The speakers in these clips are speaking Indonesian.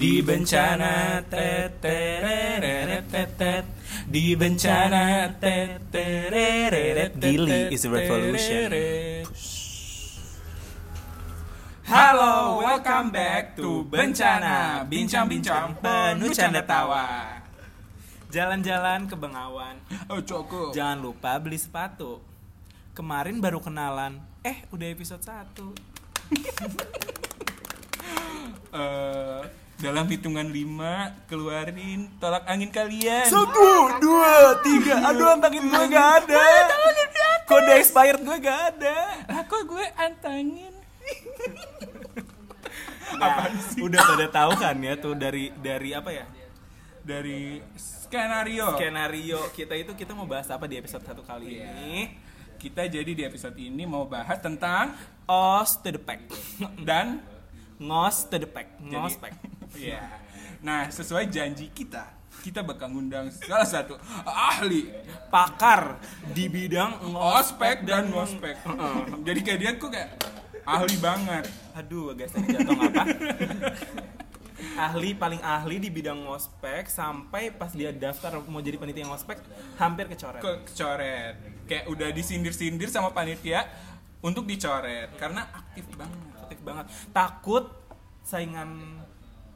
Di bencana teterereretetet Di bencana teterereretetet Gili is a revolution. Halo, welcome back to Bencana. Bincang-bincang penuh canda tawa. Jalan-jalan ke Bengawan. Oh coko. Jangan lupa beli sepatu. Kemarin baru kenalan. Eh, udah episode 1 Eh, dalam hitungan lima keluarin tolak angin kalian. Satu, dua, tiga Aduh, antangin gue gak ada Kode expired gue gak ada Lah kok gue antangin? Nah, Udah pada tahu kan ya tuh dari dari apa ya? Dari skenario. Skenario kita itu kita mau bahas apa di episode satu kali ini? Kita jadi di episode ini mau bahas tentang Os to the pack dan Ngos to the pack Ngos pack Iya. Nah, sesuai janji kita, kita bakal ngundang salah satu ahli Pakar di bidang ospek dan ngospek. Jadi kayak dia kok kayak ahli banget. Aduh, guys tadi jatuh apa? ahli paling ahli di bidang ngospek sampai pas dia daftar mau jadi panitia ngospek hampir kecoret. Ke kecoret. Kayak udah disindir-sindir sama panitia untuk dicoret karena aktif banget. Aktif banget. Takut saingan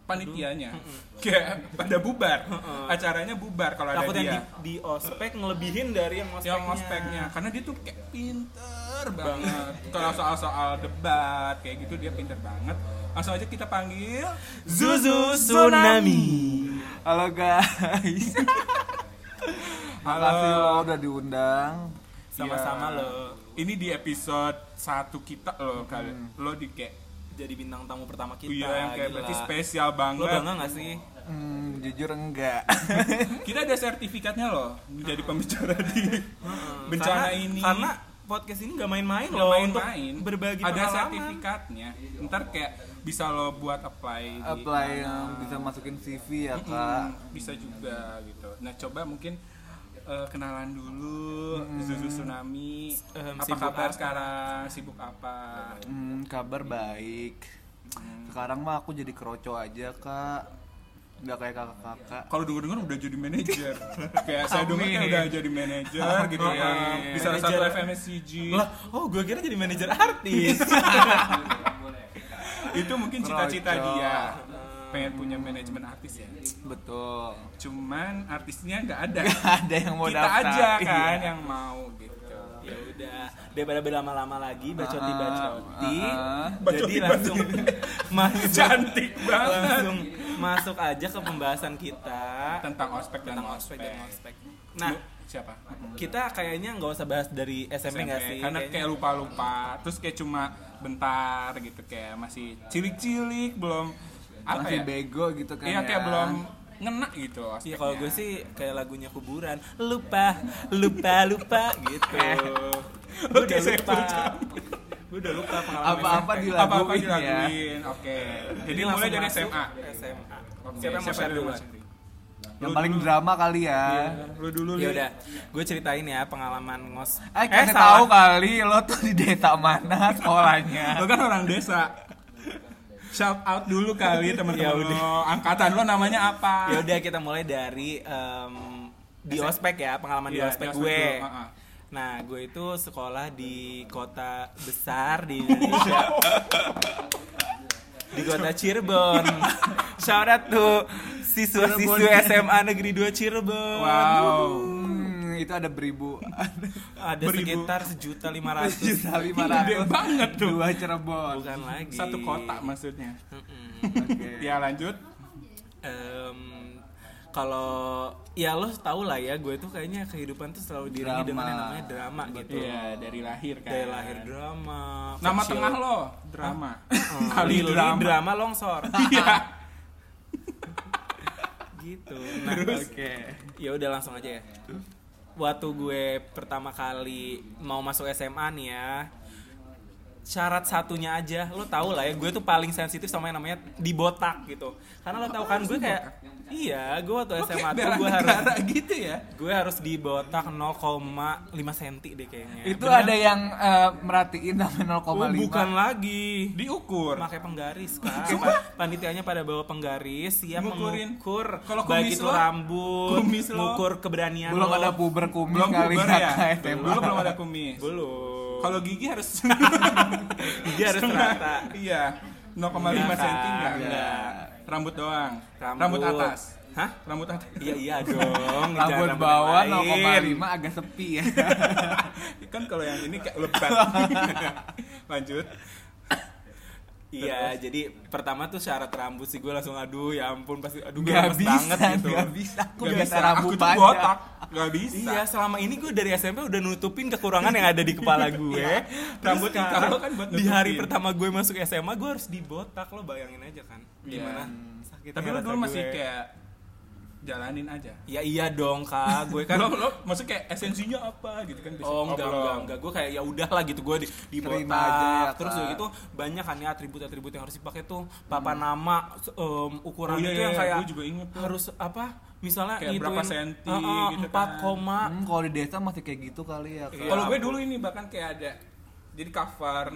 panitianya. Kayak pada bubar. Acaranya bubar kalau ada dia. di, di ospek ngelebihin dari yang ngospeknya. yang ngospeknya karena dia tuh kayak pinter banget. Kalau soal-soal debat kayak gitu dia pinter banget. Langsung aja kita panggil Zuzu Tsunami. Halo guys. Makasih lo udah diundang. Sama-sama Ya. lo. Ini di episode satu kita loh kali lo di kayak jadi bintang tamu pertama kita. iya yang kayak gila. berarti spesial Lo banget bangga gak sih? Hmm, jujur enggak. kita ada sertifikatnya loh menjadi pembicara di bencana Karena- ini Karena podcast ini gak main-main Nggak loh main-main untuk berbagi ada pengalaman. sertifikatnya ntar kayak bisa lo buat apply di Apply mana. yang bisa masukin CV ya kak. bisa juga gitu nah coba mungkin eh, kenalan dulu Zuzu Tsunami Em, apa kabar apa? sekarang sibuk apa Hmm, kabar baik. Sekarang mah aku jadi kroco aja kak. Nggak kayak kakak-kakak. kalau denger denger udah jadi manajer kayak saya dengar kan udah jadi manajer gitu ya di salah satu. FMSCG Lah, oh gue kira jadi manajer artis. itu mungkin cita-cita dia pengen punya manajemen artis ya Betul. cuman artisnya nggak ada Ada yang mau kita daftar. aja kan Iya. yang mau gitu ya udah, daripada berlama-lama lagi bacoti bacoti. Ah, ah. Jadi langsung masuk cantik banget langsung masuk aja ke pembahasan kita tentang ospek dan tentang ospek dan ospek ospek. Nah, siapa kita kayaknya nggak usah bahas dari SMP nggak sih? karena Kayaknya- kayak lupa-lupa terus kayak cuma bentar gitu kayak masih cilik-cilik belum apa Masih ya bego gitu kan iya kayak ya. belum ngena gitu Iya ospeknya. kalau gue sih kayak lagunya kuburan lupa lupa lupa gitu. gue Oke, udah saya lupa. gue udah lupa pengalaman Apa-apa dilaguin apa-apa ya. dilaguin oke jadi mulai langsung dari SMA SMA. Oke, Siapa yang mau share dulu? Yang paling drama kali ya. lu dulu Ya udah, gue ceritain ya pengalaman ngos. Eh, kasih salah. tahu kali lo tuh di desa mana sekolahnya. lo kan orang desa shout out dulu kali Ya teman-teman udah. lo angkatan lo namanya apa Ya udah kita mulai dari em, di ospek ya pengalaman di ospek di ospek gue. dulu, uh-uh. Nah, gue itu sekolah di kota besar di Indonesia. di kota Cirebon. Shout out tuh siswa-siswa SMA Negeri 2 Cirebon. wow Itu ada beribu. Ada Beribu. sekitar sejuta lima ratus. Juta lima ratus. banget tuh. Dua Cirebon. Bukan lagi. satu kota maksudnya. Oke. ya lanjut Em, kalau ya lo tau lah ya gue tuh kayaknya kehidupan tuh selalu diringi Drama. dengan yang namanya drama gitu Iya dari lahir kan dari lahir drama nama tengah lo drama Hmm, kali drama drama longsor iya gitu nah oke ya udah langsung aja ya waktu gue pertama kali mau masuk SMA nih ya syarat satunya aja. Lo tau lah ya gue tuh paling sensitif sama yang namanya dibotak gitu. Karena lo tau kan gue kayak iya gue waktu SMA tuh gue harus gitu ya? gue harus dibotak 0,5 cm deh kayaknya. Itu Bener. ada yang eh, merhatiin sampai 0,5. oh, bukan lagi. Diukur? Pakai penggaris kan Pa- panitianya pada bawa penggaris siap Ngukurin. mengukur Kalau baik kumis itu lo, rambut kumis lo. mengukur keberanian Belum lo. ada puber kumis belum kali puber ya, ya? Dulu SMA. belum ada kumis. Belum kalau gigi harus gigi harus rata. Iya. 0,5 Enggak, cm enggak Enggak. rambut doang. Rambut. atas. Hah? Rambut atas. Iya iya dong. Rambut bawah rambut yang lain. 0,5 agak sepi ya. kan kalau yang ini kayak lebat. Lanjut Iya, jadi pertama tuh syarat rambut sih gue langsung aduh ya ampun pasti aduh gue Gak lemes bisa, banget gitu. gak bisa. Aku Gak bisa, rambut aku tuh panjang. botak Gak bisa Iya, selama ini gue dari SMP udah nutupin kekurangan yang ada di kepala gue. Rambut Terus hijau sekarang, kan buat di hari nutupin. pertama gue masuk SMA gue harus dibotak lo bayangin aja kan. Gimana? Sakitnya Tapi lo dulu masih gue. kayak jalanin aja. Ya iya dong kak, gue kan lo, lo maksud kayak esensinya apa gitu kan? Biasanya. Oh enggak enggak enggak. Gue kayak ya udahlah gitu. Gue di, dibotak Terima aja ya, terus udah gitu banyak kan ya atribut-atribut yang harus dipakai tuh. Papan nama em, ukuran Oh, iya, itu iya, yang iya, kayak gue juga inget tuh. harus apa? Misalnya Kayak berapa senti gitu empat kan. koma. Hmm, kalau di desa masih kayak gitu kali ya. Kalau gue dulu ini bahkan kayak ada jadi cover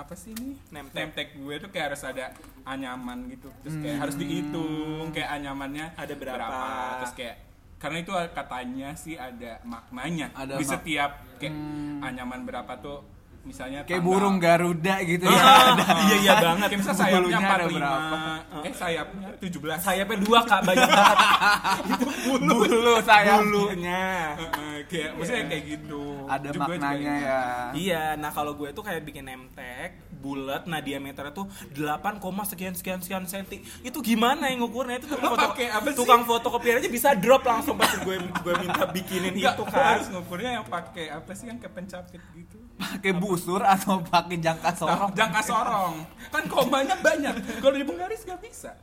apa sih ini? Name tag. name tag gue tuh kayak harus ada anyaman gitu. Terus kayak harus dihitung kayak anyamannya Ada berapa. terus kayak karena itu katanya sih ada maknanya. Ada di mak- setiap kayak anyaman berapa tuh misalnya Kayak tanggal- burung Garuda gitu ya. Ah, iya iya banget Kayak misalnya sayapnya Bulunya ada 45 berapa? eh sayapnya 17 sayapnya dua kak banyak banget itu bulu Bulu sayap. bulunya Heeh, kayak maksudnya kayak gitu Ada Juga- juga maknanya ingat. ya. Iya, nah kalau gue tuh kayak bikin name tag bulat, nah diameternya tuh 8, sekian sekian sekian senti. Itu gimana yang ngukurnya itu tukang foto, pakai apa sih? tukang fotokopier aja bisa drop langsung pas gue gue minta bikinin Enggak, itu kan. harus ngukurnya yang pakai apa sih yang kayak pencapit gitu Pakai busur atau pakai jangka sorong. jangka sorong kan komanya banyak kalau di penggaris gak bisa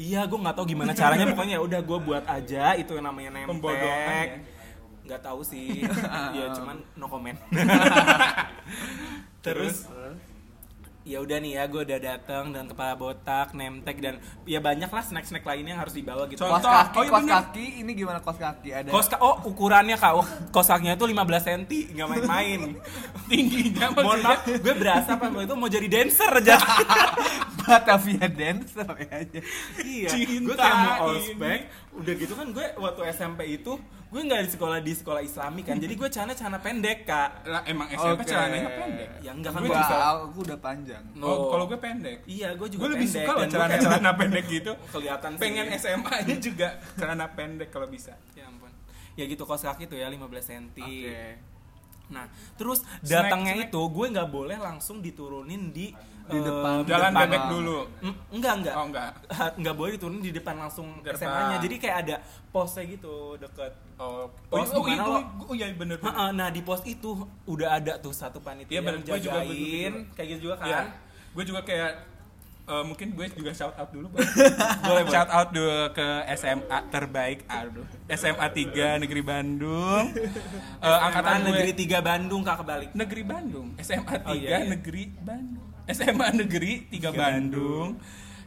Iya, gue nggak tahu gimana caranya. Pokoknya ya udah gue buat aja itu yang namanya tag. ya. Nggak tahu sih. ya cuman no comment. Terus ya udah nih ya gue udah datang dan kepala botak, name tag dan ya banyak lah snack-snack lainnya yang harus dibawa gitu. Contoh. Kos kaki, Oh, iya kos bener. kaki ini gimana kos kaki ada? Kos ka- oh ukurannya kak, oh, kos kakinya itu 15 cm, nggak main-main. tingginya Mohon maaf, gue berasa pas waktu itu mau jadi dancer aja. Batavia dancer ya. iya, Cintain. gue kayak mau ospek, udah gitu kan gue waktu SMP itu gue nggak di sekolah di sekolah Islami kan, jadi gue celana celana pendek kak. lah emang SMP Oke. celananya pendek Ya enggak kan Gue gue bisa. aku udah panjang. No. oh kalau gue pendek Iya, gue juga gue lebih pendek suka loh dan gue celana kayak celana pendek gitu kelihatan sih. pengen SMA nya juga celana pendek kalau bisa Ya ampun. Ya gitu kos kaki tuh ya 15 cm. Oke. Nah, terus datangnya itu gue nggak boleh langsung diturunin di Di eh, depan. jalan depan. bebek dulu Mm, enggak enggak oh enggak Ha- nggak boleh diturunin di depan langsung. SMA-nya. Jadi kayak ada posnya gitu deket. Oh oh, oh, itu lo- oh iya bener bener Ha-ha, Nah di pos itu udah ada tuh satu panitia Iya, yang bener. Gue juga jagain, begitu. kayak gitu juga kan. Iya. gue juga kayak eh, mungkin gue juga shout out dulu. Boleh, shout out dulu ke SMA terbaik aduh SMA 3 Negeri Bandung Eh, angkatan gue Negeri 3 Bandung kak kebalik. Negeri Bandung SMA 3 Oh, iya, iya. Negeri Bandung SMA Negeri 3 Bandung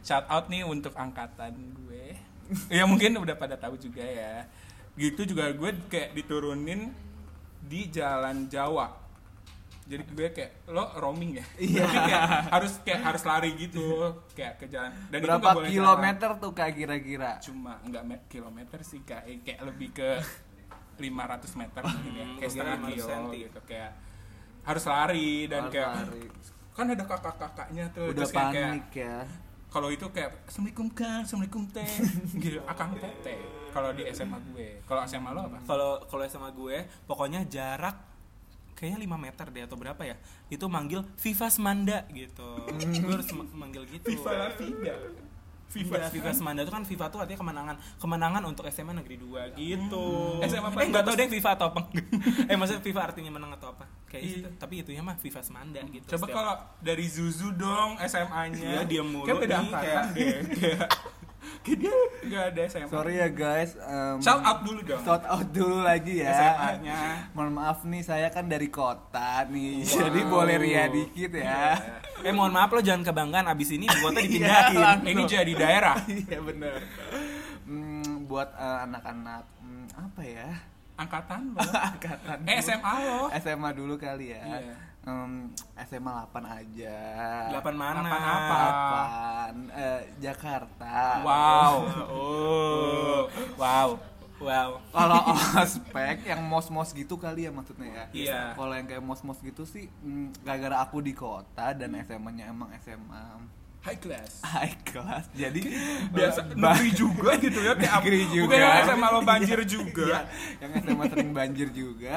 shout out nih untuk angkatan gue ya mungkin udah pada tahu juga ya gitu juga gue kayak diturunin di jalan Jawa jadi gue kayak lo roaming ya Iya. Jadi kayak harus kayak harus lari gitu kayak ke jalan dan itu nggak Berapa boleh kilometer tuh kak kira-kira? jalan. cuma enggak me- kilometer sih kayak kayak lebih ke 500 meter mungkin ya kayak setengah 500 kilo senti. gitu kayak harus lari dan Harus kayak lari. kan ada kakak-kakaknya tuh Udah terus kayak, kayak panik ya. kalau itu kayak assalamualaikum kang assalamualaikum teh gitu akang tete kalau di SMA gue. Kalau SMA lo apa? Kalau kalau SMA gue pokoknya jarak kayaknya 5 meter deh atau berapa ya. Itu manggil Viva Semanda gitu. Gue harus ma- manggil gitu. Viva la vida. Viva Viva, Viva Semanda itu kan Viva tuh artinya kemenangan kemenangan untuk SMA Negeri 2 gitu. SMA eh paling nggak tahu bagus. deh Viva atau apa. Eh maksudnya Viva artinya menang atau apa? Kayak Iya. gitu tapi itunya mah Viva Semanda gitu coba kalau dari Zuzu dong SMA-nya Iya, diam mulu kayak beda angkatan deh kayak Kayak dia nggak ada SMA. Sorry ya guys. em, Shout out dulu dong. Shout out dulu lagi ya. SMA-nya. Mohon maaf nih saya kan dari kota nih. Jadi boleh ria dikit ya. Eh mohon maaf lo jangan kebanggaan abis ini ibu kota Iya, dipindahin. langsung. Ini jadi daerah. Iya bener. Hmm, buat eh, anak-anak hmm, apa ya? Angkatan lo. Angkatan. Eh SMA lo. SMA dulu kali ya. Iya. Em, SMA 8 aja. Delapan mana? Delapan apa? 8 eh, Jakarta. Wow. Oh. Wow. Wow. Kalau ospek yang mos-mos gitu kali ya maksudnya ya. Iya. Kalau yang kayak mos-mos gitu sih mm, gara-gara aku di kota dan SMA-nya emang SMA High class. high class. Jadi Biasa ba- negeri juga gitu ya. Kayak Negeri juga. Bukan yang SMA lo banjir Iya, juga. yang SMA sering banjir juga.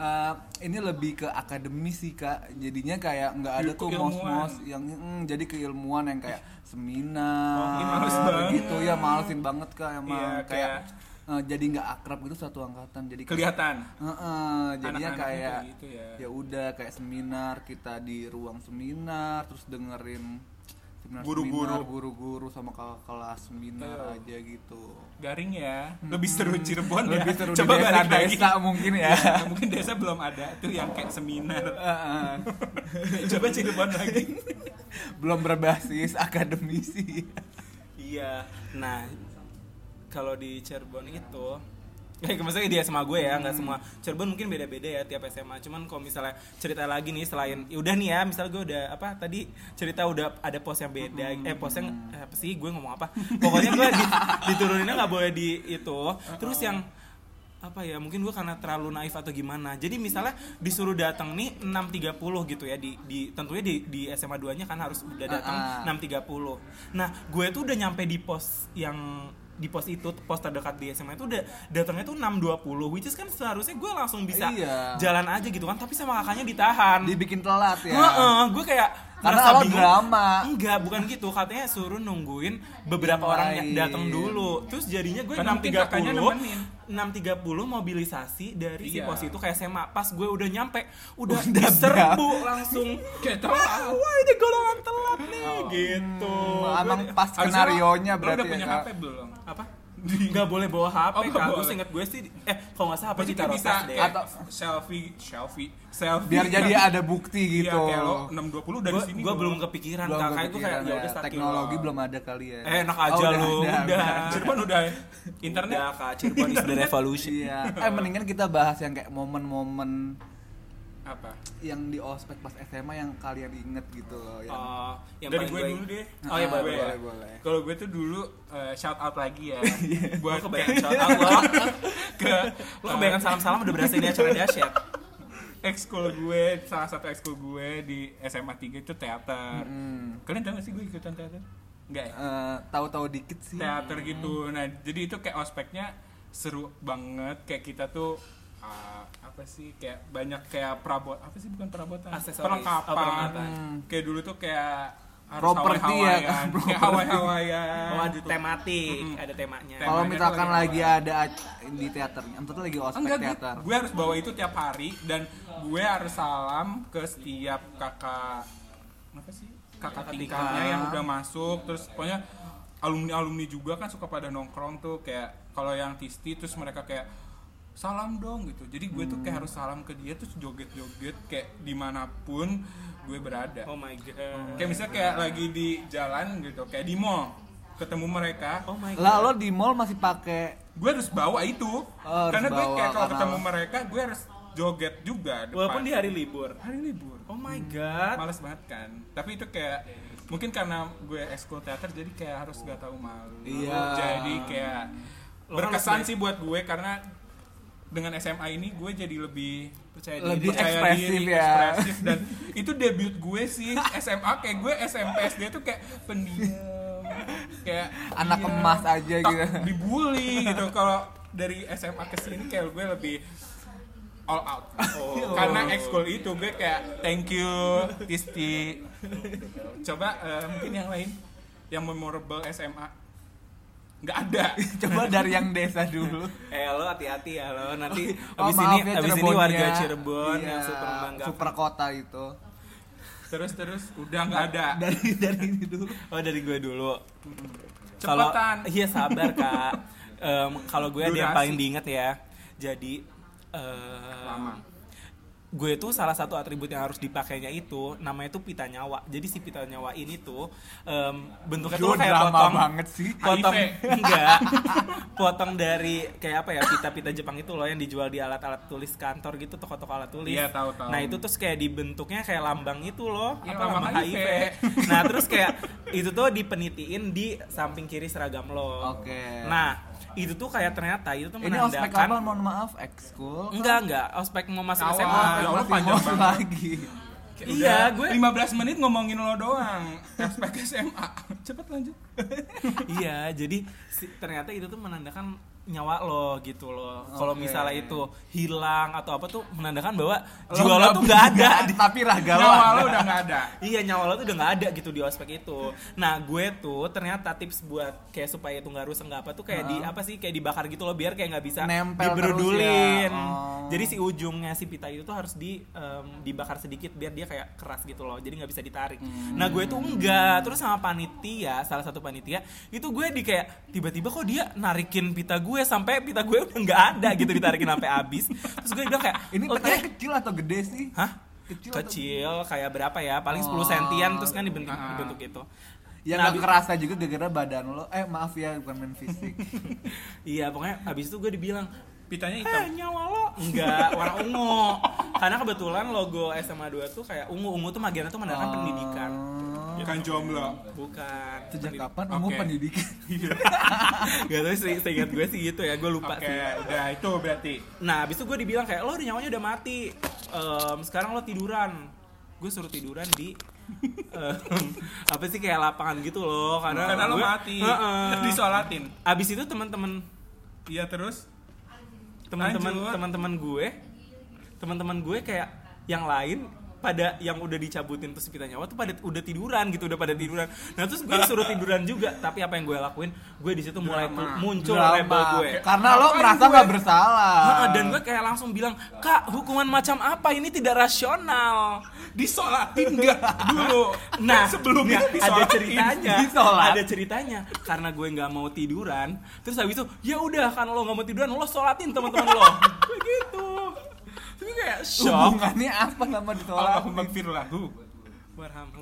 Eh, ini lebih ke akademi sih kak. Jadinya kayak nggak ada tuh mos-mos yang mm, jadi keilmuan yang kayak seminar Oh, gitu. Ya malesin banget kak emang. Iya, kayak kayak- eh, jadi nggak akrab gitu satu angkatan. Jadi kayak- Kelihatan. Heeh, jadinya Anak-anaknya kayak gitu ya. ya udah kayak seminar kita di ruang seminar terus dengerin Guru-guru. guru-guru sama kakak kelas seminar Betul. aja gitu Garing ya. Lebih seru Cirebon ya. lebih seru Coba di desa, balik lagi. desa mungkin ya Ya, mungkin desa belum ada tuh yang kayak seminar. Heeh. Coba Cirebon lagi. belum berbasis akademisi Iya. Nah, kalau di Cirebon itu maksudnya di SMA gue ya, nggak semua Cirebon mungkin beda-beda ya tiap SMA. Cuman kalau misalnya cerita lagi nih selain ya udah nih ya, misalnya gue udah apa tadi cerita udah ada pos yang beda, eh pos yang eh, apa sih gue ngomong apa? Pokoknya gue di, dituruninnya nggak boleh di itu. Terus yang apa ya mungkin gue karena terlalu naif atau gimana jadi misalnya disuruh datang nih 6.30 gitu ya di, di tentunya di, di SMA 2 nya kan harus udah datang Ah, ah. 6.30 nah gue tuh udah nyampe di pos yang di pos itu pos terdekat di SMA itu udah datangnya tuh 6.20 which is kan seharusnya gue langsung bisa Iya. jalan aja gitu kan tapi sama kakaknya ditahan dibikin telat ya Heeh, gue kayak Karena lo bingung. drama. Enggak, bukan gitu. Katanya suruh nungguin beberapa Yang orang lain. yang datang dulu. Terus jadinya gue Karena mungkin kakaknya nemenin. 6.30 6.30 mobilisasi dari si Iya. pos itu ke SMA. Pas gue udah nyampe, udah Udah diserbu langsung. Kayak Wah, telat. wah ini golongan telat nih, gitu. Hmm, emang pas skenario nya lo berarti udah ya punya. HP belum? apa? Nggak boleh bawa HP, Oh, Kak. Gue seinget gue sih, eh kalau nggak salah HP ditaruh bisa deh. kayak Atau- selfie, selfie, selfie. biar jadi ada bukti Iya, gitu kayak lo 620 dari Gue sini. gue lo. belum kepikiran, Belum Kak. Kayak gue kayak ya ya. udah teknologi belum ada kali ya Eh, enak Oh, aja lu, ada, udah. Cirebon udah ya? internet. Udah, Kak. Cirebon is the revolution. Iya. Eh mendingan kita bahas yang kayak momen-momen Apa? yang di ospek pas SMA yang kalian inget gitu loh. Yang... Oh, yang dari gue gue- dulu deh. Oh iya, Ah, boleh, ya. boleh, boleh. Kalau gue tuh dulu eh, shout out lagi ya. buat Lo kebanyakan kayak- shout out lo. ke Lo kebanyakan salam-salam udah berasa ini acara dahsyat. ekskul gue, salah satu ekskul gue di SMA 3 itu teater. Hmm. Kalian tahu gak sih gue ikutan teater? Enggak ya? Eh, tahu-tahu dikit sih. Teater gitu. Nah, jadi itu kayak ospeknya seru banget. Kayak kita tuh ah, apa sih kayak banyak kayak perabot apa sih bukan perabotan Aksesoris. perlengkapan Oh, perlengkapan. kayak dulu tuh kayak harus Properti ya, kan? kayak Oh, ada tematik, Mm-mm. ada temanya. Tema. Kalau misalkan lagi ada di teaternya, entah tuh lagi ospek Enggak, gue, teater. gue harus bawa itu tiap hari dan gue harus salam ke setiap kakak apa sih kakak tingkatnya tingkat. yang udah masuk terus pokoknya alumni alumni juga kan suka pada nongkrong tuh kayak kalau yang tisti terus mereka kayak salam dong gitu jadi gue tuh kayak harus salam ke dia terus joget joget kayak di mana pun gue berada Oh my god. kayak misalnya kayak lagi di jalan gitu kayak di mall ketemu mereka Oh my god. Lah lo di mall masih pakai gue harus bawa itu harus karena gue kayak kalau ketemu mereka gue harus joget juga depan. Walaupun di hari libur. hari libur Oh my god. males banget kan tapi itu kayak mungkin karena gue ekskul teater jadi kayak harus gak tahu malu Iya. jadi kayak berkesan sih buat gue karena dengan SMA ini gue jadi lebih Percaya Lebih diri. percaya ekspresif diri, ya. ekspresif dan itu debut gue sih SMA kayak gue SMP SD tuh kayak pendiam kayak anak diam, emas aja tak gitu. dibully gitu kalau dari SMA ke sini kayak gue lebih all out Oh. karena ekskul itu gue kayak thank you Tisti coba eh, mungkin yang lain yang memorable SMA nggak ada Coba dari yang desa dulu. Eh lo hati-hati ya lo nanti Oh, abis ini ya, abis ini warga Cirebon Iya, yang super membanggakan. super kota itu. terus terus udah nggak ada Dari dari ini dulu. Oh dari gue dulu. Kalau Cepetan. iya sabar kak. Em, kalau gue ada yang paling diingat ya. Jadi em, Lama. Gue tuh salah satu atribut yang harus dipakainya itu namanya tuh pita nyawa. Jadi si pita nyawa ini tuh em, bentuknya Yo, tuh kayak drama potong banget sih. potong enggak potong dari kayak apa ya pita-pita Jepang itu loh yang dijual di alat-alat tulis kantor gitu toko-toko alat tulis Iya, tahu, tahu. nah itu terus kayak dibentuknya kayak lambang itu loh Iya, apa lambang HIV. HIV nah terus kayak itu tuh dipenitiin di samping kiri seragam lo Oke. nah itu tuh kayak ternyata itu tuh Ini ospek apa? menandakan Mohon maaf, ekskul. enggak enggak ospek mau masuk Awal. SMA Ya Allah, masih panjang banget. lagi. Iya, gue- 15 menit ngomongin lo doang. Aspek SMA. Cepet lanjut. iya jadi si- ternyata itu tuh menandakan nyawa lo gitu loh kalau misalnya itu hilang atau apa tuh menandakan bahwa Lo jiwa lo tuh nggak ada punya, Tapi raga lo Nyawa lo udah nggak ada. Iya nyawa lo tuh udah nggak ada gitu di ospek itu. Nah gue tuh ternyata tips buat kayak supaya itu nggak rusak nggak apa tuh kayak di Heeh. apa sih kayak dibakar gitu loh biar kayak nggak bisa Nempel diberudulin. terus ya. Oh. Jadi si ujungnya si pita itu tuh harus di em, dibakar sedikit biar dia kayak keras gitu loh. Jadi nggak bisa ditarik. Hmm. Nah gue tuh enggak. Terus sama panitia salah satu panitia itu gue di kayak tiba-tiba kok dia narikin pita gue sampai pita gue udah nggak ada gitu ditarikin sampai habis. Terus gue bilang kayak Ini "Oke." petanya kecil atau gede sih? Hah? Kecil Kecil, atau- kayak berapa ya? Paling 10 Oh. sentian terus kan dibentuk Ah. dibentuk itu. Ya Nah, nggak abis- kerasa juga gara-gara badan lo. Eh maaf ya bukan main fisik. Iya, pokoknya abis itu gue dibilang, Pitanya "Eh, hitam. nyawa lo." Enggak, warna ungu. Karena kebetulan logo SMA 2 tuh kayak ungu. Ungu tuh magiannya tuh menandakan pendidikan. Bukan jomblo. Bukan. Sejak Pendid- kapan ungu Oke. pendidikan? Gak tau sih, seingat gue sih gitu ya, gue lupa Oke, sih. udah itu berarti. Nah, abis itu gue dibilang kayak, lo nyawanya udah mati. Em, sekarang lo tiduran. Gue suruh tiduran di em, apa sih kayak lapangan gitu loh karena, Karena lo gue- mati. Heeh. Disolatin. abis itu teman-teman Iya terus. teman-teman teman-teman gue teman-teman gue kayak yang lain pada yang udah dicabutin terus pita nyawa tuh pada udah tiduran gitu udah pada tiduran nah terus gue suruh tiduran juga tapi apa yang gue lakuin gue di situ mulai Drama. muncul Drama. rebel gue Karena lo merasa gue? nggak bersalah. Heeh, dan gue kayak langsung bilang kak hukuman macam apa ini tidak rasional Disolatin enggak dulu. Nah, sebelumnya ada ceritanya, Disolat. ada ceritanya. Karena gue nggak mau tiduran, terus habis itu ya udah karena lo nggak mau tiduran, lo sholatin teman-teman lo. Kayak gitu. Tapi kayak shock. Hubungannya apa sama ditolak? Allahumma gfir lahu. Warhamhu.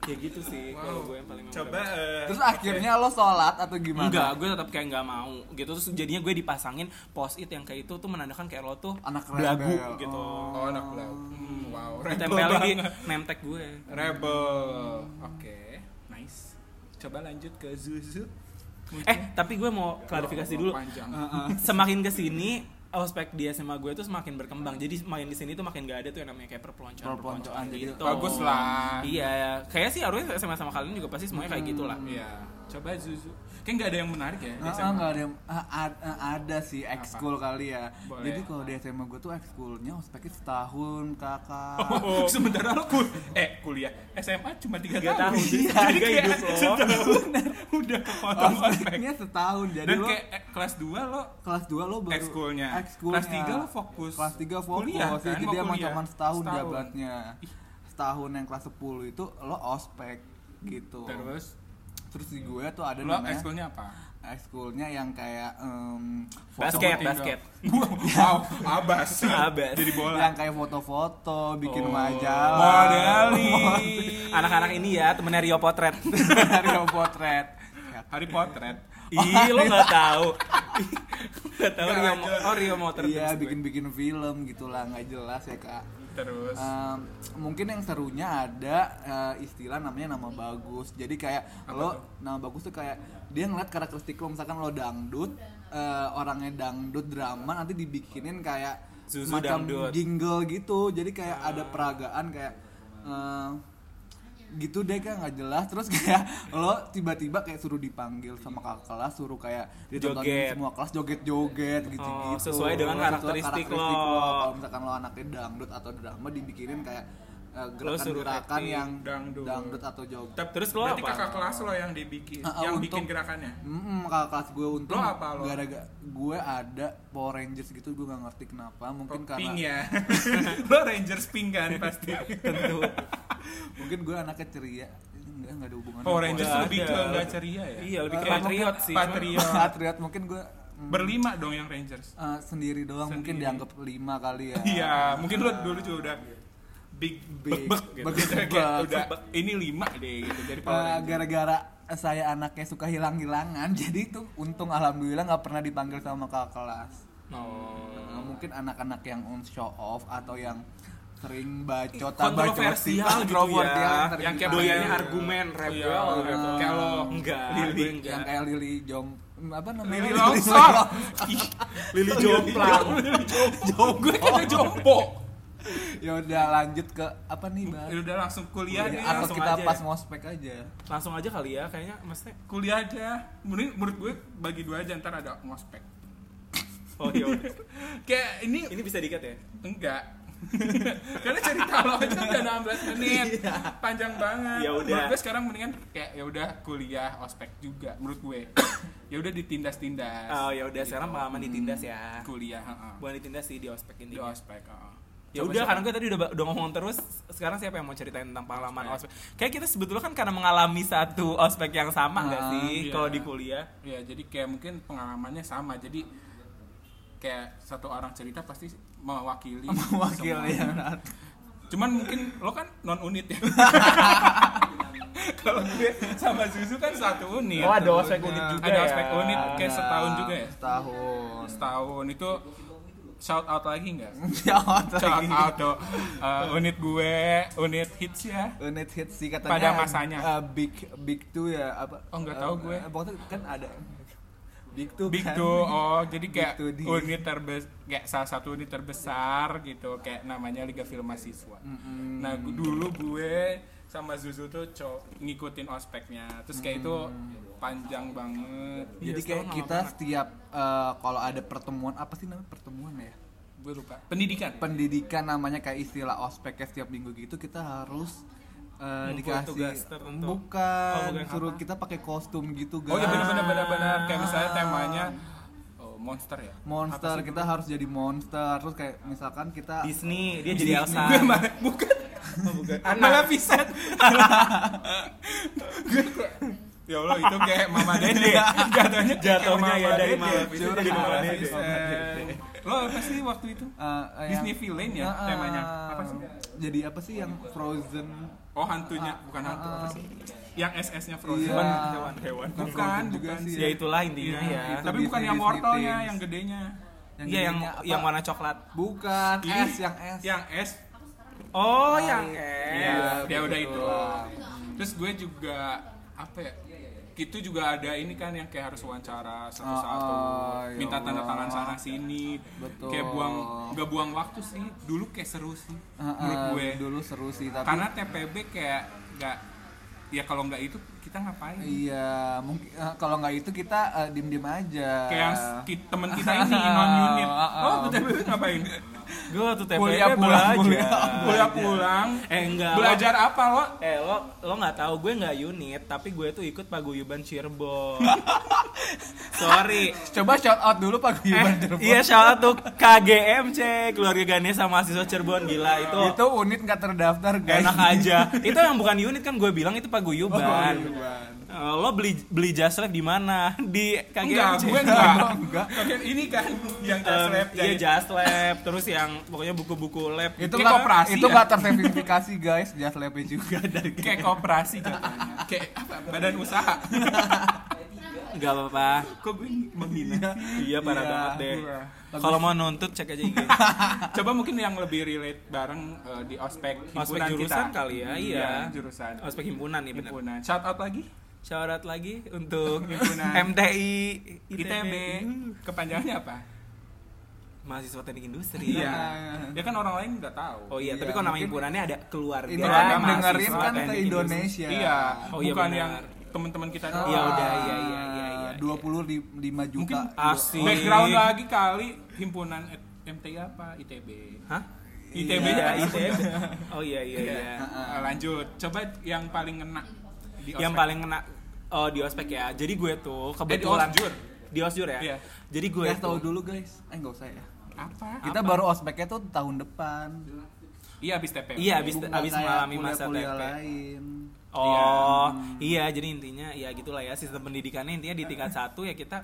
Kayak gitu sih kalau gue yang paling Coba eh, Terus akhirnya lo sholat atau gimana? Enggak, gue tetap kayak nggak mau gitu. Terus jadinya gue dipasangin post it yang kayak itu tuh menandakan kayak lo tuh Anak belagu rebel. gitu. Oh, anak belau. Hmm, wow, rebel Tempelin di tag gue. Rebel. Oke, nice. Coba lanjut ke Zuzu. Eh, tapi gue mau klarifikasi dulu. Panjang. semakin ke sini ospek di SMA gue tuh semakin berkembang jadi main di sini tuh makin gak ada tuh yang namanya kayak perpeloncoan Perpeloncoan, jadi Bagus lah. iya kayak sih harusnya SMA sama kalian juga pasti semuanya kayak gitulah Iya. Coba Zuzu. Kayak nggak ada yang menarik ya Ah, nggak ada yang- ah, ad- ah, ada sih ekskul kali ya. Boleh. Jadi kalau di SMA gue tuh ekskulnya ospeknya setahun kakak. Oh, sementara lo kul eh kuliah SMA cuma tiga Tiga tahun. tahun, jadi Jadi tiga kayak hidup lo. setahun udah kepotong ospek. Ospeknya setahun jadi Dan lo kayak eh, kelas 2 lo kelas 2 lo baru Ekskulnya. ekskulnya. Kelas tiga lo fokus. Kelas 3 fokus. Kuliah, kan? Jadi kuliah. cuma setahun, Setahun. jabatnya. Setahun yang kelas 10 itu lo ospek gitu. terus Terus di gue tuh ada lo namanya ekskulnya apa? ekskulnya yang kayak em, basket basket wow, abas. Abas. Jadi bola. yang kayak foto-foto, bikin Oh. majalah. Modeling. anak-anak ini ya temennya Rio Potret dari potret. Hari potret. ih lo nggak tahu nggak tahu Rio oh Rio Potret Iya, bikin-bikin film gitulah nggak jelas ya kak. Terus Em, mungkin yang serunya ada eh, istilah namanya nama bagus. Jadi kayak lo nama bagus tuh kayak dia ngeliat karakteristik lo misalkan lo dangdut, eh, orangnya dangdut drama nanti dibikinin kayak Zuzu semacam dangdut. jingle gitu. Jadi kayak ada peragaan kayak eh, gitu deh kan nggak jelas terus kayak lo tiba-tiba kayak suruh dipanggil sama kakak kelas suruh kayak ditontonin Joget. semua kelas joget-joget gitu-gitu Oh, sesuai dengan karakteristik lo. kalau misalkan lo anaknya dangdut atau drama dibikinin kayak Lo gerakan-gerakan acting yang dangdut. dangdut atau joget Terus lo berarti apa? kakak kelas lo yang dibikin, Ah, ah, yang untuk- bikin gerakannya. Mm, kakak kelas gue untung Lo apa lo? gara-gara gue ada Power Rangers gitu gue gak ngerti kenapa mungkin Oh, pink karena ya. lo Rangers pink kan pasti. tentu mungkin gue anaknya ceria enggak enggak ada hubungan Power Rangers lebih ke ada. nggak ceria ya Iya, lebih ke patriot sih. patriot Patriot mungkin gue berlima dong yang Rangers sendiri doang mungkin Sendiri. dianggap lima kali ya iya mungkin lu dulu juga udah big Big. bek gitu Bek- Kayak bek. udah ini lima deh gitu jadi Power Eh, Rangers. gara-gara saya anaknya suka hilang-hilangan jadi tuh untung alhamdulillah nggak pernah dipanggil sama kakak kelas oh Nah, mungkin anak-anak yang on show off atau yang sering bacot Kontroversial gitu ya. Yang kayak doyannya Iya. argumen Iya, rebel gitu. kayak lo enggak Lili. enggak. yang kayak Lili Jom apa namanya Lili Longsor Lili jomplang Lili jompo gue kayaknya jompo ya udah lanjut ke apa nih Ya bang udah langsung kuliah deh atau langsung kita aja. pas ya. ngospek aja. Langsung aja kali ya kayaknya maksudnya kuliah aja. Menurut menurut gue bagi dua aja ntar ada ngospek oh iya kayak ini ini bisa dikat ya? Enggak. Karena cerita lo aja udah 16 menit. Panjang banget. Ya udah. menurut gue sekarang mendingan kayak ya udah kuliah ospek juga menurut gue. Ya udah ditindas-tindas. Oh ya udah sekarang pengalaman ditindas ya. Kuliah heeh. bukan ditindas sih di ospek di ini ospek heeh. Ya udah karena gue tadi udah udah ngomong terus sekarang siapa yang mau ceritain tentang pengalaman ospek? Kayak kita sebetulnya kan karena mengalami satu ospek yang sama nggak Ah, sih iya. kalau di kuliah? Ya jadi kayak mungkin pengalamannya sama. Jadi kayak satu orang cerita pasti mewakili wakil semua. ya. Cuman mungkin lo kan non unit ya. Kalau gue sama Zuzu kan satu unit. Oh, ada ospek unit juga ada ya? ospek unit kayak setahun juga ya? Setahun. Setahun. Itu shout out lagi nggak Shout shout lagi. out uh, unit gue unit hits ya unit hit sih katanya Pada masanya. uh, big big two ya apa Oh, nggak tahu Uh, gue. pokoknya kan ada big two Big kan. Two, oh jadi kayak unit terbesar, kayak salah satu unit terbesar gitu, kayak namanya Liga Film Mahasiswa. Mm-mm. Nah gu- dulu gue sama Zuzu tuh co ngikutin ospeknya, terus kayak itu panjang banget. jadi Iya, kayak kita setiap uh, kalau ada pertemuan apa sih namanya pertemuan ya Gue lupa. Pendidikan. pendidikan namanya kayak istilah ospeknya setiap minggu gitu kita harus uh, dikasih tugas tertentu. bukan, Oh, bukan suruh apa? kita pakai kostum gitu guys Oh iya benar-benar benar-benar kayak misalnya temanya monster ya. monster kita harus jadi monster terus kayak misalkan kita Disney dia jadi Elsa bukan. bukan. Malah Vincent. Gue kayak Ya Allah itu kayak Mama Dede. Jatuhnya kayak Jatuhnya Mama ya dari. Mama Curhat. jadi Mama Dede. Lo apa sih waktu itu? uh, uh, Disney yang- villain ya Uh, uh, temanya? Apa sih? jadi apa sih yang frozen Oh hantunya, bukan hantu apa sih? Yang SS-nya Frozen. Iya. Hewan, hewan. Bukan Bukan, Frozen juga bukan sih. ya itulah intinya Iya. ya Itu Tapi bukan yang things. yang gedenya. iya yang apa? yang warna coklat bukan S yang S Yang S. oh yang Iya, eh ya udah betul. itu. Terus gue juga apa ya? Itu juga ada ini kan yang kayak harus wawancara satu-satu, Oh, ya minta tanda tangan sana sini, Betul. kayak buang nggak buang waktu sih. Dulu kayak seru sih, uh, menurut gue. dulu seru sih tapi Karena TPB kayak nggak, ya kalau nggak itu kita ngapain? iya mungkin uh, kalau nggak itu kita uh, diem diem aja Kayak temen kita ini non unit. Uh, uh. Oh, TPB ngapain? Gue waktu TPB Kuliah pulang, belajar kuliah. Kuliah pulang. eh enggak Belajar apa lo? Eh lo lo nggak tahu gue nggak unit tapi gue tuh ikut paguyuban Cirebon. Sorry. coba shout out dulu Pak Eh, Guyuban Cirebon. iya shout out tuh KGMC keluarga Ganesha mahasiswa Cirebon gila itu. itu unit nggak terdaftar guys enak aja. itu yang bukan unit kan gue bilang itu paguyuban. Paguyuban. Eh, lo beli beli jas lab di mana? Di Enggak, KGMC. gue enggak. Enggak. Oke, ini kan yang Em, just lab iya jas lab terus yang pokoknya buku-buku lab itu Kayak koperasi itu ya? nggak tersertifikasi guys just lab juga dari kayak koperasi jatuhnya. kayak apa, badan usaha. nggak apa-apa Kok gue menghina? iya parah Iya, banget deh kalau mau nuntut cek aja IG Coba mungkin yang lebih relate bareng eh, di ospek himpunan Ospek jurusan kita. kali ya, iya. jurusan. ospek himpunan nih bener Himpunan. Shout out lagi out lagi untuk Himpunan. MTI ITB. Kepanjangannya apa? mahasiswa teknik industri Iya. Ya kan orang lain nggak tahu. oh iya, Iya, tapi kalau nama himpunannya ada keluarga Iya, kan dengerin kan ke industri. Indonesia Iya, Oh, iya bukan benar. yang teman-teman kita Ah, doang. Iya, udah, iya, iya, iya, iya. dua puluh lima juta Mungkin Asik. background lagi kali himpunan MTI apa? ITB. hah ITB Iya, ya, ITB oh iya iya iya Ah, lanjut. Coba yang paling ngena di yang ospek. paling kena oh di ospek ya jadi gue tuh Eh, di kebetulan osjur. di osjur ya Iya. jadi gue Guys tahu dulu guys eh nggak usah ya apa? kita baru ospeknya tuh tahun depan Iya habis TP. Iya, habis- Bukan abis kayak mengalami masa TP. lain Oh, iya. jadi intinya ya gitulah ya sistem pendidikannya intinya di tingkat satu ya kita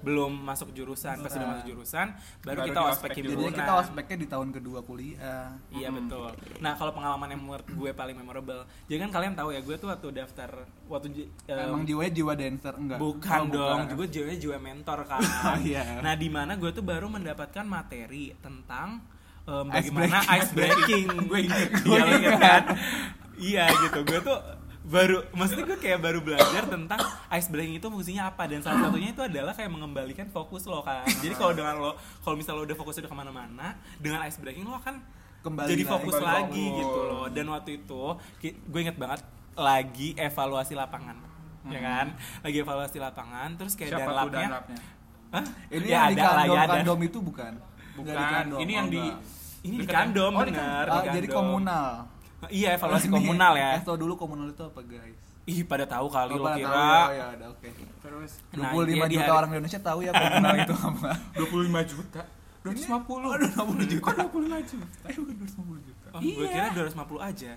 belum masuk jurusan, pas sudah masuk jurusan baru, Baru kita ospek himpunan. jadinya kita ospeknya di tahun kedua kuliah Iya betul. Nah kalau pengalaman yang menurut gue paling memorable, jadi kan kalian tahu ya gue tuh waktu daftar waktu em, emang jiwanya jiwa dancer enggak bukan Oh, dong, bukan. juga jiwanya jiwa mentor kan. Iya. Nah di mana gue tuh baru mendapatkan materi tentang Ice bagaimana breaking. ice breaking. gue inget, Gue Iya, lo inget inget. kan? Iya gitu, gue tuh baru maksudnya gue kayak baru belajar tentang ice breaking itu fungsinya apa dan salah satunya itu adalah kayak mengembalikan fokus lo kan jadi kalau dengan lo kalau misalnya lo udah fokus udah ke mana-mana dengan ice breaking lo akan Kembali jadi lagi. fokus Kembali lagi fokus. gitu loh dan waktu itu gue inget banget lagi evaluasi lapangan ya kan lagi evaluasi lapangan terus kayak Siapa danlapnya? Hah? ini ya yang di ada lah kandom ya kandom itu bukan Bukan. Di kandom, Ini oh, yang di enggak. ini di Dekat- kandom Oh, di bener Ah, di jadi kandom. komunal iya evaluasi komunal ya eh, tau dulu komunal itu apa guys ih pada tahu kali Oh, lo pada kira tahu, ya, ya udah oke Terus 25 Nah, iya, di juta hari- orang Indonesia tahu ya komunal itu apa 25 juta. 250. Aduh, 60 juta. Kok 25 juta? Eh, bukan 250 juta. oh, gue kira 250 aja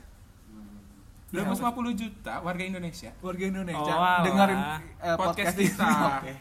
250 juta warga Indonesia. warga Indonesia Oh, dengerin eh, Podcast podcast kita. Oke.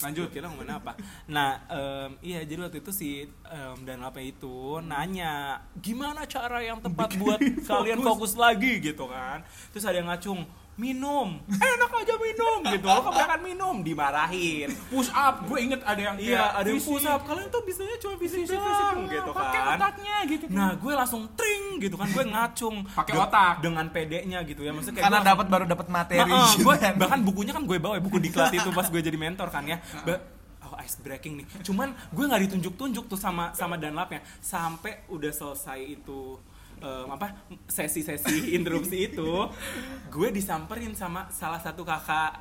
Lanjut. Kira ngomongin apa? Nah em, iya jadi waktu itu si em, dan apa itu nanya gimana cara yang tepat buat kalian fokus? lagi? Gitu kan. Terus ada yang ngacung minum enak aja minum gitu. Lo kebanyakan minum dimarahin. Push up, gue inget ada yang iya ada yang push up. Kalian tuh bisanya cuma fisik Fisik, doang fisik, gitu pakai kan. otaknya gitu nah gue langsung tring gitu kan gue ngacung Pakai otak. dengan pedenya gitu ya maksudnya kayak karena dapat baru dapat materi Nah, gitu gue kan. bahkan bukunya kan gue bawa ya, buku diklat itu pas gue jadi mentor kan ya. Ba- oh ice breaking nih. Cuman gue nggak ditunjuk-tunjuk tuh sama sama danlapnya sampai udah selesai itu em, apa sesi-sesi interupsi itu gue disamperin sama salah satu kakak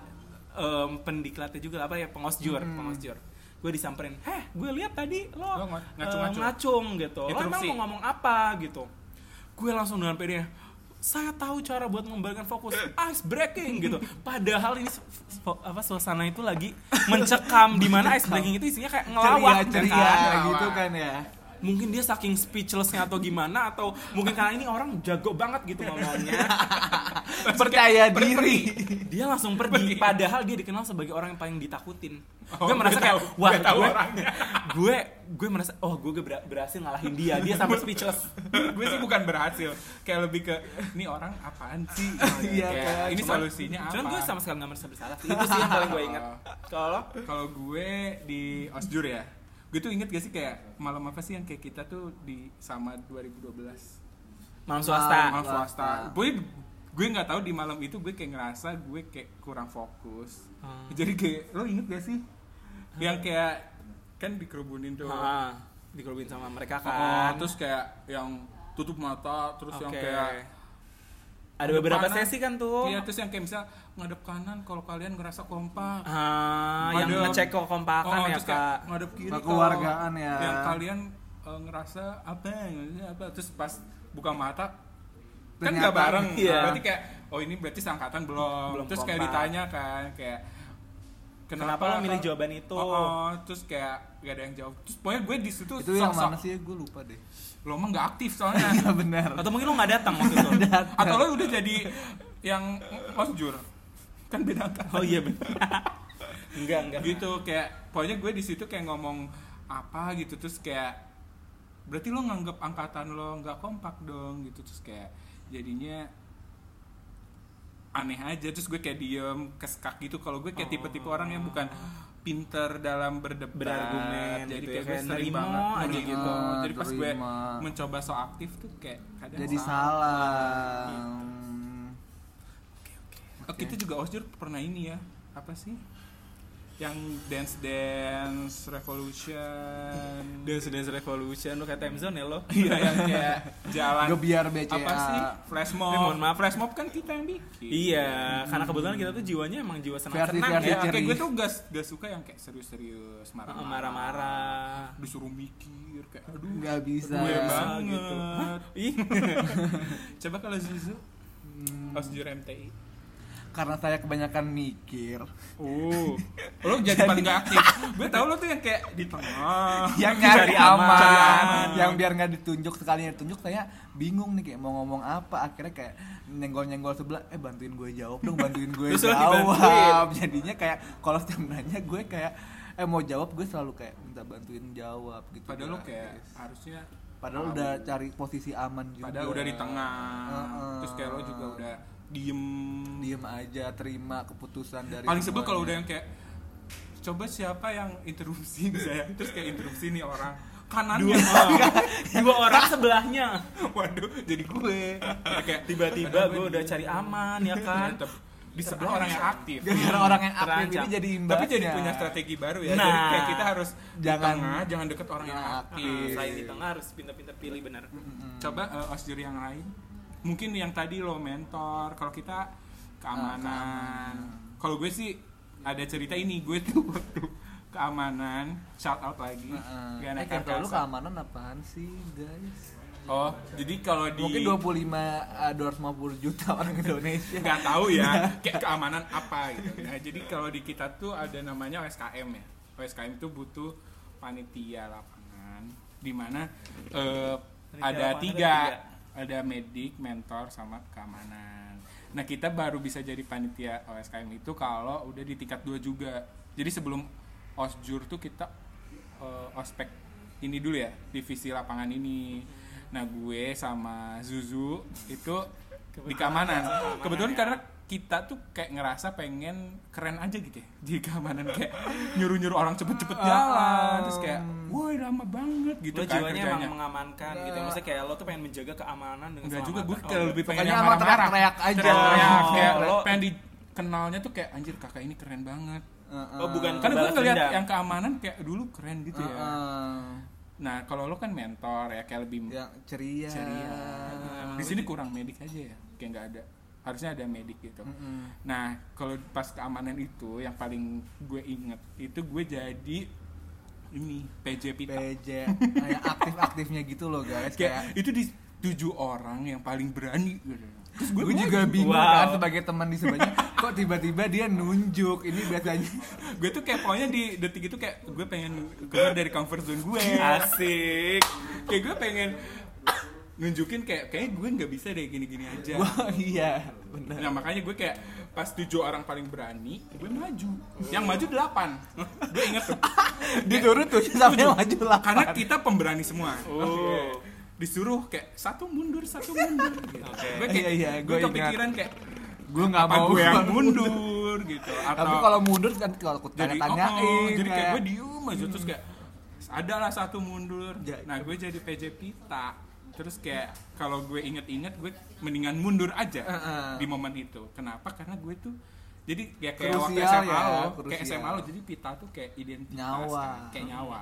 em, pendiklatnya juga apa ya pengosjur pengosjur gue disamperin heh gue lihat tadi lo Lo ng- ngacung-ngacung. ngacung gitu lo emang Interupsi. mau ngomong apa gitu gue langsung dengan pede saya tahu cara buat mengembalikan fokus ice breaking gitu padahal ini apa suasana itu lagi mencekam di mana ice breaking itu isinya kayak ngelawak ceria ya ceria kan? gitu kan ya mungkin dia saking speechlessnya atau gimana atau mungkin karena ini orang jago banget gitu ngomongnya. Percaya diri. dia langsung pergi padahal dia dikenal sebagai orang yang paling ditakutin. Oh, gue merasa kayak tahu, wah gue tahu gue, gue gue merasa oh gue ber- berhasil ngalahin dia. Dia sampai speechless. gue sih bukan berhasil. Kayak lebih ke ini orang apaan sih? Iya, Kayak, kan. ini Cuman- solusinya apa cuman gue sama sekali nggak merasa bersalah sih. Itu sih yang paling gue ingat. Kalau kalau gue di osjur ya gue tuh inget gak sih kayak malam apa sih yang kayak kita tuh di sama 2012 malam swasta. Malam swasta. swasta. Gue gue nggak tahu di malam itu gue kayak ngerasa gue kayak kurang fokus. Hmm. jadi kayak lo inget gak sih? Yang kayak kan dikerubunin tuh. Ah, dikerubin sama mereka Oh, kan. terus kayak yang tutup mata terus yang Oke. kayak ada beberapa kanan. sesi kan tuh Iya, terus yang kayak misal ngadep kanan kalau kalian ngerasa kompak. Ah, yang Ngadep- ngecek kekompakan Oh, ya terus kayak kak ngadep kiri Kekeluargaan kalau ya. Yang kalian eh, ngerasa apa ya, apa terus pas buka mata kan Ternyata, nggak bareng. iya. Berarti kayak oh ini berarti sangkatan belum. Belum terus kayak kompak. ditanya kan kayak Kenapa lo milih jawaban itu? Oh, oh, terus kayak gak ada yang jawab. Terus pokoknya gue di situ itu yang mana sih gue lupa deh Lo emang gak aktif soalnya. iya benar. Atau mungkin lo nggak datang waktu itu. Atau lo udah jadi yang osjur. Kan beda angkatan. oh iya benar. Enggak enggak. Gitu kayak pokoknya gue di situ kayak ngomong apa gitu terus kayak berarti lo nganggap angkatan lo nggak kompak dong gitu. Terus kayak jadinya aneh aja. Terus gue kayak diem keskak gitu. Kalau gue kayak tipe-tipe orang yang bukan pinter dalam berdebat Berargumen jadi gitu ya, kayak gue kayak sering banget aja gitu. jadi pas gue mencoba so aktif tuh kayak kadang jadi salah. Oh, kita juga osjur pernah ini ya. Apa sih yang dance dance revolution Dance Dance Revolution lo kayak time zone ya lo Iya yang kayak jalan Gebiar BCA. Apa sih? Flash mob. Eh, mohon maaf. Flash mob kan kita yang bikin. iya karena kebetulan kita tuh jiwanya emang jiwa senang-senang Versi-versi ya Ya, kayak Ceri. gue tuh gak, gak suka yang kayak serius-serius marah-marah. marah-marah Disuruh mikir kayak aduh. nggak bisa Gue Bisa banget. gitu. ih Coba kalau Zuzu Hmm, Osjur MTI. Karena saya kebanyakan mikir. Uh lo jadi paling gak aktif. Gue tau lo tuh yang kayak di tengah yang nyari aman. aman, aman. yang biar nggak ditunjuk sekalinya ditunjuk saya bingung nih kayak mau ngomong apa. Akhirnya kayak nyenggol nyenggol sebelah eh bantuin gue jawab dong bantuin gue jawab. jadinya kayak kalau setiap nanya gue kayak eh mau jawab? Gue selalu kayak minta bantuin jawab gitu padahal lo kayak harusnya padahal udah cari posisi aman juga. padahal udah di tengah. Heeh. terus kayak lo juga udah diem. Diem aja terima keputusan dari paling sebel kalau udah yang kayak coba siapa yang interupsi saya terus kayak interupsi nih orang. Kanannya dua. orang sebelahnya. Waduh jadi gue. Kayak tiba-tiba gue udah cari aman ya kan? Tetep. Di sebelah orang yang aktif. Gara-gara orang yang aktif Terancam. ini jadi imbasnya. tapi jadi punya strategi baru ya. Nah. jadi kayak kita harus Jangan- jangan di tengah jangan deket orang yang aktif. aktif. Ah, selain di tengah harus pintar-pintar pilih benar coba uh, osjur yang lain mungkin yang tadi lo mentor kalau kita keamanan. Kalau gue sih ada cerita ini gue tuh waktu keamanan shout out lagi. Heeh. Gak eh naik kantor lu keamanan apaan sih guys? Oh jadi kalau di mungkin 25 eh, 250 juta orang Indonesia. Nggak tahu ya kayak keamanan apa gitu. Nah, jadi kalau di kita tuh ada namanya OSKM ya. OSKM itu butuh panitia lapangan di mana eh, Panitia ada tiga. ada ada medik mentor sama keamanan. Nah kita baru bisa jadi panitia OSKM itu kalau udah di tingkat dua juga. Jadi sebelum osjur tuh kita eh, ospek ini dulu ya divisi lapangan ini. Nah gue sama Zuzu itu di keamanan. Kebetulan karena kita tuh kayak ngerasa pengen keren aja gitu ya di keamanan. Kayak nyuruh-nyuruh orang cepet-cepet jalan terus kayak woi lama banget gitu lo kan jiwanya kerjanya. emang mengamankan gitu maksudnya kayak lo tuh pengen menjaga keamanan dengan enggak juga gue kayak Oh, lebih pengen Pokoknya yang marah-marah. teriak-teriak aja. Oh, kayak lo- pengen dikenalnya tuh kayak anjir kakak ini keren banget. Heeh. Oh, bukan karena gue ngeliat yang keamanan kayak dulu keren gitu ya. Heeh. nah kalau lo kan mentor ya kayak lebih yang ceria. ceria. Di sini kurang medik aja ya kayak nggak ada harusnya ada medik gitu Mm-mm. nah kalau pas keamanan itu yang paling gue inget itu gue jadi ini PJ Pita PJ kayak aktif-aktifnya gitu loh guys kayak kayak itu di tujuh orang yang paling berani gitu. terus gue gue juga bingung Wow. kan sebagai teman di sebelahnya kok tiba-tiba dia nunjuk ini biasanya gue tuh kayak pokoknya di detik itu kayak gue pengen keluar dari comfort zone gue asik kayak gue pengen nunjukin kayak kayaknya gue nggak bisa deh gini-gini aja wah iya benar Nah makanya gue kayak pas tujuh orang paling berani, gue maju. Yang maju delapan. gue inget tuh. diturut tuh sampai maju lah Karena kita pemberani semua. Oh. Disuruh kayak satu mundur, satu mundur. Gitu. Oke. Gue kayak, Iya, iya, gue kepikiran kayak gue nggak mau gue yang mundur gitu. Atau tapi kalau mundur kan kalau aku jadi tanya tanyain oh, oh, jadi kayak gue diem aja terus kayak adalah satu mundur. Ja- Nah gue jadi PJ Pita. Terus kayak kalau gue inget-inget gue mendingan mundur aja Heeh. di momen itu. Kenapa? Karena gue tuh jadi ya kayak waktu Krusial SMA ya, lo, kayak. SMA lo jadi pita tuh kayak identitas Nyawa. kan, kayak nyawa.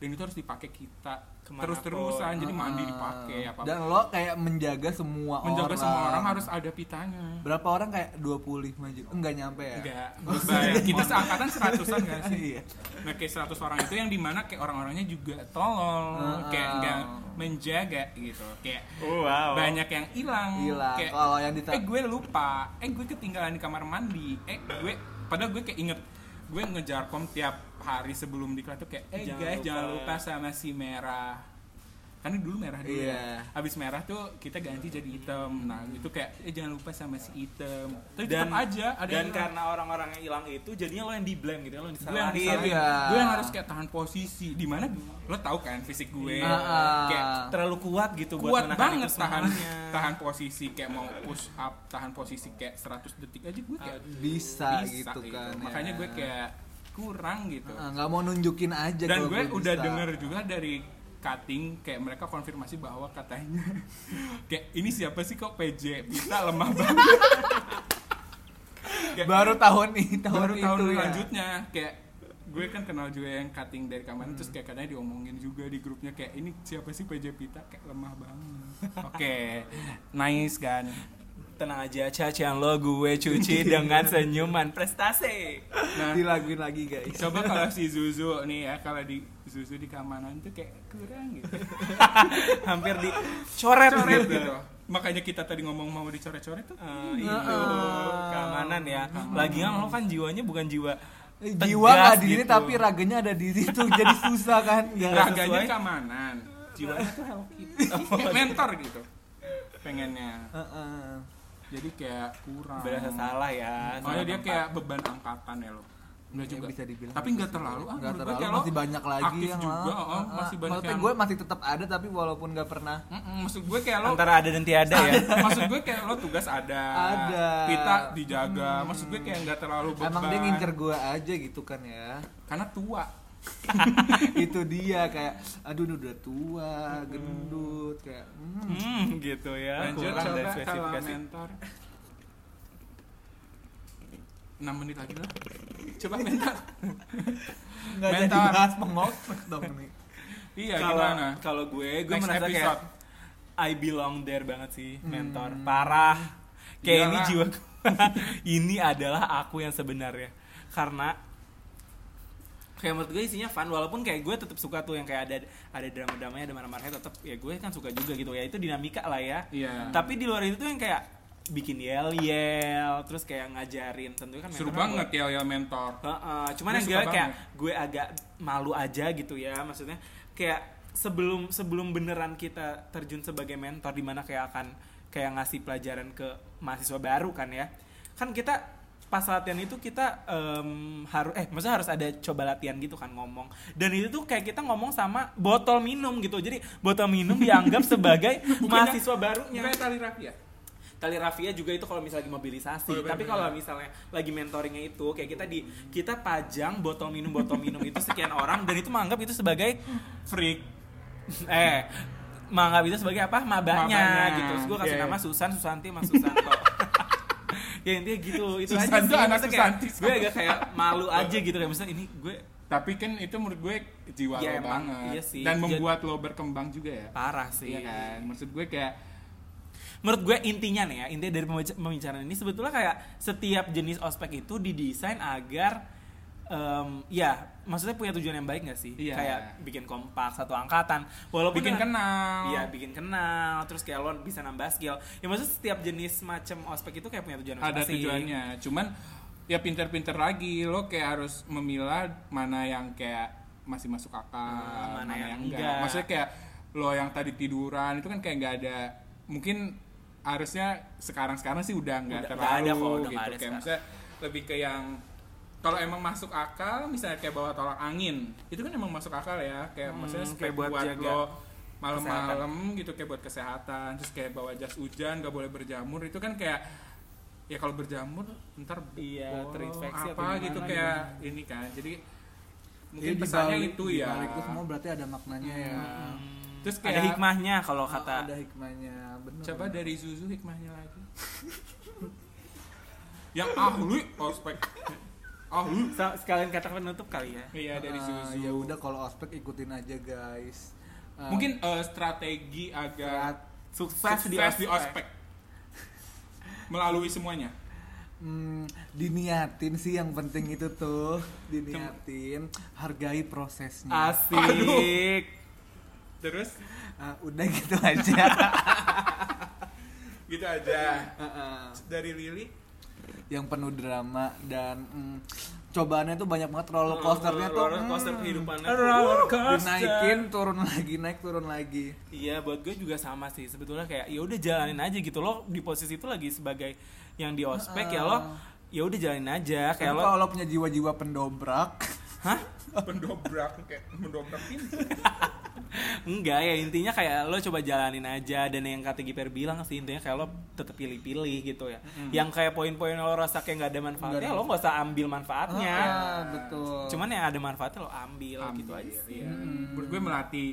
Dan itu harus dipakai kita terus-terusan. Jadi mandi dipakai apa dan lo kayak menjaga semua menjaga orang. semua orang harus ada pitanya. berapa orang kayak 25 juga enggak nyampe ya? Enggak, kita seangkatan seratusan gak sih? Iya. Nah kayak 100 orang itu yang di mana kayak orang-orangnya juga tolol, Heeh. kayak enggak menjaga gitu, kayak Oh, wow. banyak yang hilang, kayak Kalau yang eh gue lupa, eh gue ketinggalan di kamar mandi, eh gue padahal gue kayak inget gue ngejar kom tiap hari sebelum di kelas tuh kayak eh Jangan guys lupa. jangan lupa sama si merah kan dulu merah dulu Iya. ya. Habis merah tuh kita ganti jadi hitam. Nah, itu kayak eh jangan lupa sama si hitam. Tapi dan tetap aja ada dan yang karena orang-orang yang hilang itu jadinya lo yang di blame gitu lo yang gue yang disalahin disalahin. Iya. gue yang harus kayak tahan posisi di mana lo tahu kan fisik gue Iya. kayak terlalu kuat gitu buat kuat menahan banget tahan tahan posisi kayak mau push up tahan posisi kayak 100 detik aja gue kayak bisa, bisa gitu kan ya. makanya gue kayak kurang gitu Ah, nggak mau nunjukin aja dan kalau gue udah bisa. denger juga dari cutting kayak mereka konfirmasi bahwa katanya kayak ini siapa sih kok PJ kita lemah banget. Kayak- baru tahun ini tahun baru itu tahun ya. lanjutnya kayak gue kan kenal juga yang cutting dari kamar terus kayak katanya diomongin juga di grupnya kayak ini siapa sih PJ Pita? Kayak lemah banget. Oke nice kan? Tenang aja cacian lo gue cuci dengan senyuman prestasi. Nah dilaguin lagi guys. coba kalau si Zuzu nih ya kalau di Zuzu di keamanan tuh kayak kurang gitu. Hampir dicoret coret. Gitu gitu. Makanya kita tadi ngomong mau dicoret-coret tuh. Eh, itu keamanan ya. Lagian lo kan jiwanya bukan jiwa Eh, tegas jiwa nggak di sini gitu. tapi raganya ada di situ jadi susah kan? Nggak raganya sesuai. keamanan. Jiwanya tuh Hello Kitty mentor gitu. Pengennya. Heeh. jadi kayak kurang. Berasa salah ya. Makanya salah dia tempat. kayak beban angkatan ya lo Enggak Ya, juga. bisa dibilang tapi nggak sih. terlalu ah Nggak menurut gue terlalu kayak masih banyak lagi aktif yang juga ah, oh, ah, masih banyak maksudnya yang gue masih tetap ada tapi walaupun nggak pernah. Mm-mm, maksud gue kayak lo antara ada dan tiada ya. Maksud gue kayak lo tugas ada Ada. kita dijaga. Maksud gue kayak nggak terlalu beban. Emang dia ngincer gue aja gitu kan ya. Karena tua. Itu dia kayak aduh ini udah tua gendut kayak hmm. hmm gitu ya. Lanjut kurang dari coba kalau spesifikasi. mentor. 6 menit lagi lah coba mentor nggak jadi Mentor. bahas pengospek dong nih iya kalau gimana? kalau gue gue Next merasa kayak episode. I belong there banget sih mentor. Parah. Kayak ini Iyalah. jiwa gue ini adalah aku yang sebenarnya. Karena kayak menurut gue isinya fun walaupun kayak gue tetap suka tuh yang kayak ada ada drama dramanya ada marah-marahnya tetap ya gue kan suka juga gitu. Ya itu dinamika lah ya. Iya. Tapi di luar itu tuh yang kayak bikin yel yel terus kayak ngajarin. Tentunya kan seru banget ya ya mentor. Heeh, cuman Gue yang gue kayak gue agak malu aja gitu ya maksudnya kayak sebelum sebelum beneran kita terjun sebagai mentor di mana kayak akan kayak ngasih pelajaran ke mahasiswa baru kan ya. Kan kita pas latihan itu kita em, harus eh maksudnya harus ada coba latihan gitu kan ngomong. Dan itu tuh kayak kita ngomong sama botol minum gitu. Jadi botol minum dianggap sebagai mahasiswa barunya. bukannya tali rafia tali rafia juga itu kalau misalnya lagi mobilisasi. Oh, iya, tapi bener. kalau misalnya lagi mentoringnya itu kayak kita di kita pajang botol minum botol minum itu sekian orang dan itu menganggap itu sebagai freak. Eh menganggap itu sebagai apa? Mabanya. gitu. Terus gue kasih Iya, nama iya. Susan Susanti sama Susanto ya intinya gitu. Itu Susan aja sih. anak Susanti. gue agak kayak malu aja gitu. Kayak misalnya ini gue tapi kan itu menurut gue jiwa Ya, lo emang, banget. iya sih. dan membuat lo berkembang juga ya. Parah sih. Iya kan? Maksud gue kayak menurut gue intinya nih ya intinya dari pembic- pembicaraan ini sebetulnya kayak setiap jenis ospek itu didesain agar em, ya maksudnya punya tujuan yang baik gak sih Iya. kayak bikin kompak satu angkatan walaupun bikin kenal Iya bikin kenal terus kayak lo bisa nambah skill ya maksudnya setiap jenis macam ospek itu kayak punya tujuan ada masing-masing. tujuannya cuman ya pinter-pinter lagi lo kayak harus memilah mana yang kayak masih masuk akal Ah, mana, mana yang yang enggak. enggak. maksudnya kayak lo yang tadi tiduran itu kan kayak nggak ada mungkin harusnya sekarang-sekarang sih udah nggak terlalu ada kok, udah gitu. ada kayak maksudnya lebih ke yang kalau emang masuk akal misalnya kayak bawa tolak angin itu kan emang masuk akal ya. Kayak Hmm, maksudnya kayak buat buat, jaga lo malam-malam gitu kayak buat kesehatan. Terus kayak bawa jas hujan nggak boleh berjamur. Itu kan kayak ya kalau berjamur ntar Iya, terinfeksi atau apa gimana gitu gitu. kayak ini kan. Jadi mungkin Jadi pesannya dibalik- itu ya. dibalik itu semua berarti ada maknanya ya terus ada kayak hikmahnya kalau Oh, kata ada hikmahnya. Bener coba dari Zuzu hikmahnya lagi. Yang ahli ospek. Ahli. Sekalian kata penutup kali ya? Iya dari Ah, Zuzu. ya udah kalau ospek ikutin aja guys. Ah, mungkin eh, strategi agar sukses, di sukses di ospek. ospek. Melalui semuanya. Hmm, diniatin sih yang penting itu tuh. Diniatin. Hargai prosesnya. Asik terus? Ah, udah gitu aja. Gitu aja. Ah, ah. dari Lili? Yang penuh drama dan mm, cobaannya tuh banyak banget. Roller coasternya tuh roller coaster mm, kehidupannya roller dinaikin turun lagi naik turun lagi. Iya, buat gue juga sama sih. Sebetulnya kayak ya udah jalanin aja gitu lo di posisi itu lagi sebagai yang di ospek ya lo ya udah jalanin aja. Kayak lo kalau lo punya jiwa-jiwa pendobrak hah? Pendobrak kayak mendobrak pintu. Enggak ya intinya kayak lo coba jalanin aja dan yang kata Giper bilang sih intinya kayak lo tetap pilih-pilih gitu ya. Yang kayak poin-poin lo rasa kayak nggak ada manfaatnya Nggak ada lo nggak usah ambil manfaatnya. Ah, betul. Cuman yang ada manfaatnya lo ambil, gitu aja sih. iya. menurut gue melatih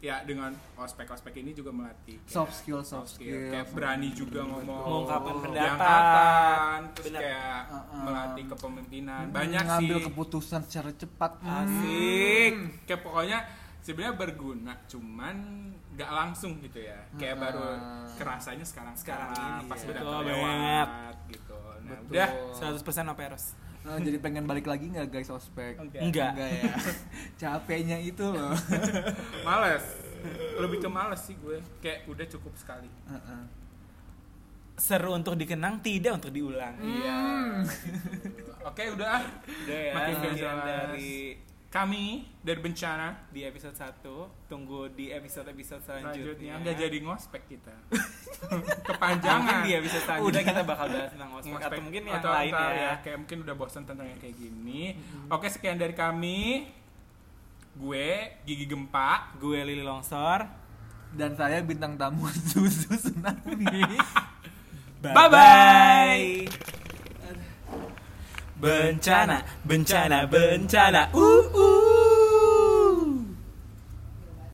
ya dengan ospek-ospek ini juga melatih kayak soft skill soft skill kayak berani juga ngomong Mengungkapkan di pendapat. angkatan, terus Benar. kayak Uh-uh. melatih kepemimpinan Hmm, banyak ngambil sih keputusan secara cepat Hmm. asik kayak pokoknya sebenarnya berguna cuman nggak langsung gitu ya kayak Uh-uh. baru kerasanya sekarang Sekarang sekarang ini, pas ya. udah Betul terlewat banget. gitu nah Betul. udah 100% operos Nah, jadi pengen balik lagi nggak guys ospek? Enggak. Enggak. enggak ya? Capeknya itu loh. Males. Lebih ke males sih gue. Kayak udah cukup sekali. Heeh. seru untuk dikenang tidak untuk diulang. Iya. Oke, udah. Udah ya, Makin dari Kami dari bencana di episode 1 Tunggu di episode-episode selanjutnya selanjutnya nggak jadi ngospek kita. Mungkin Kepanjangan. di episode selanjutnya kita bakal bahas tentang ospek Ngospek. Atau mungkin yang Atau lain entar ya Kayak mungkin udah bosan tentang yang kayak gini. Oke, sekian dari kami. Gue Gigi Gempa. Gue Lili Longsor Dan saya bintang tamu Susu Tsunami. Bye-bye. Bencana, bencana, bencana uh, uh.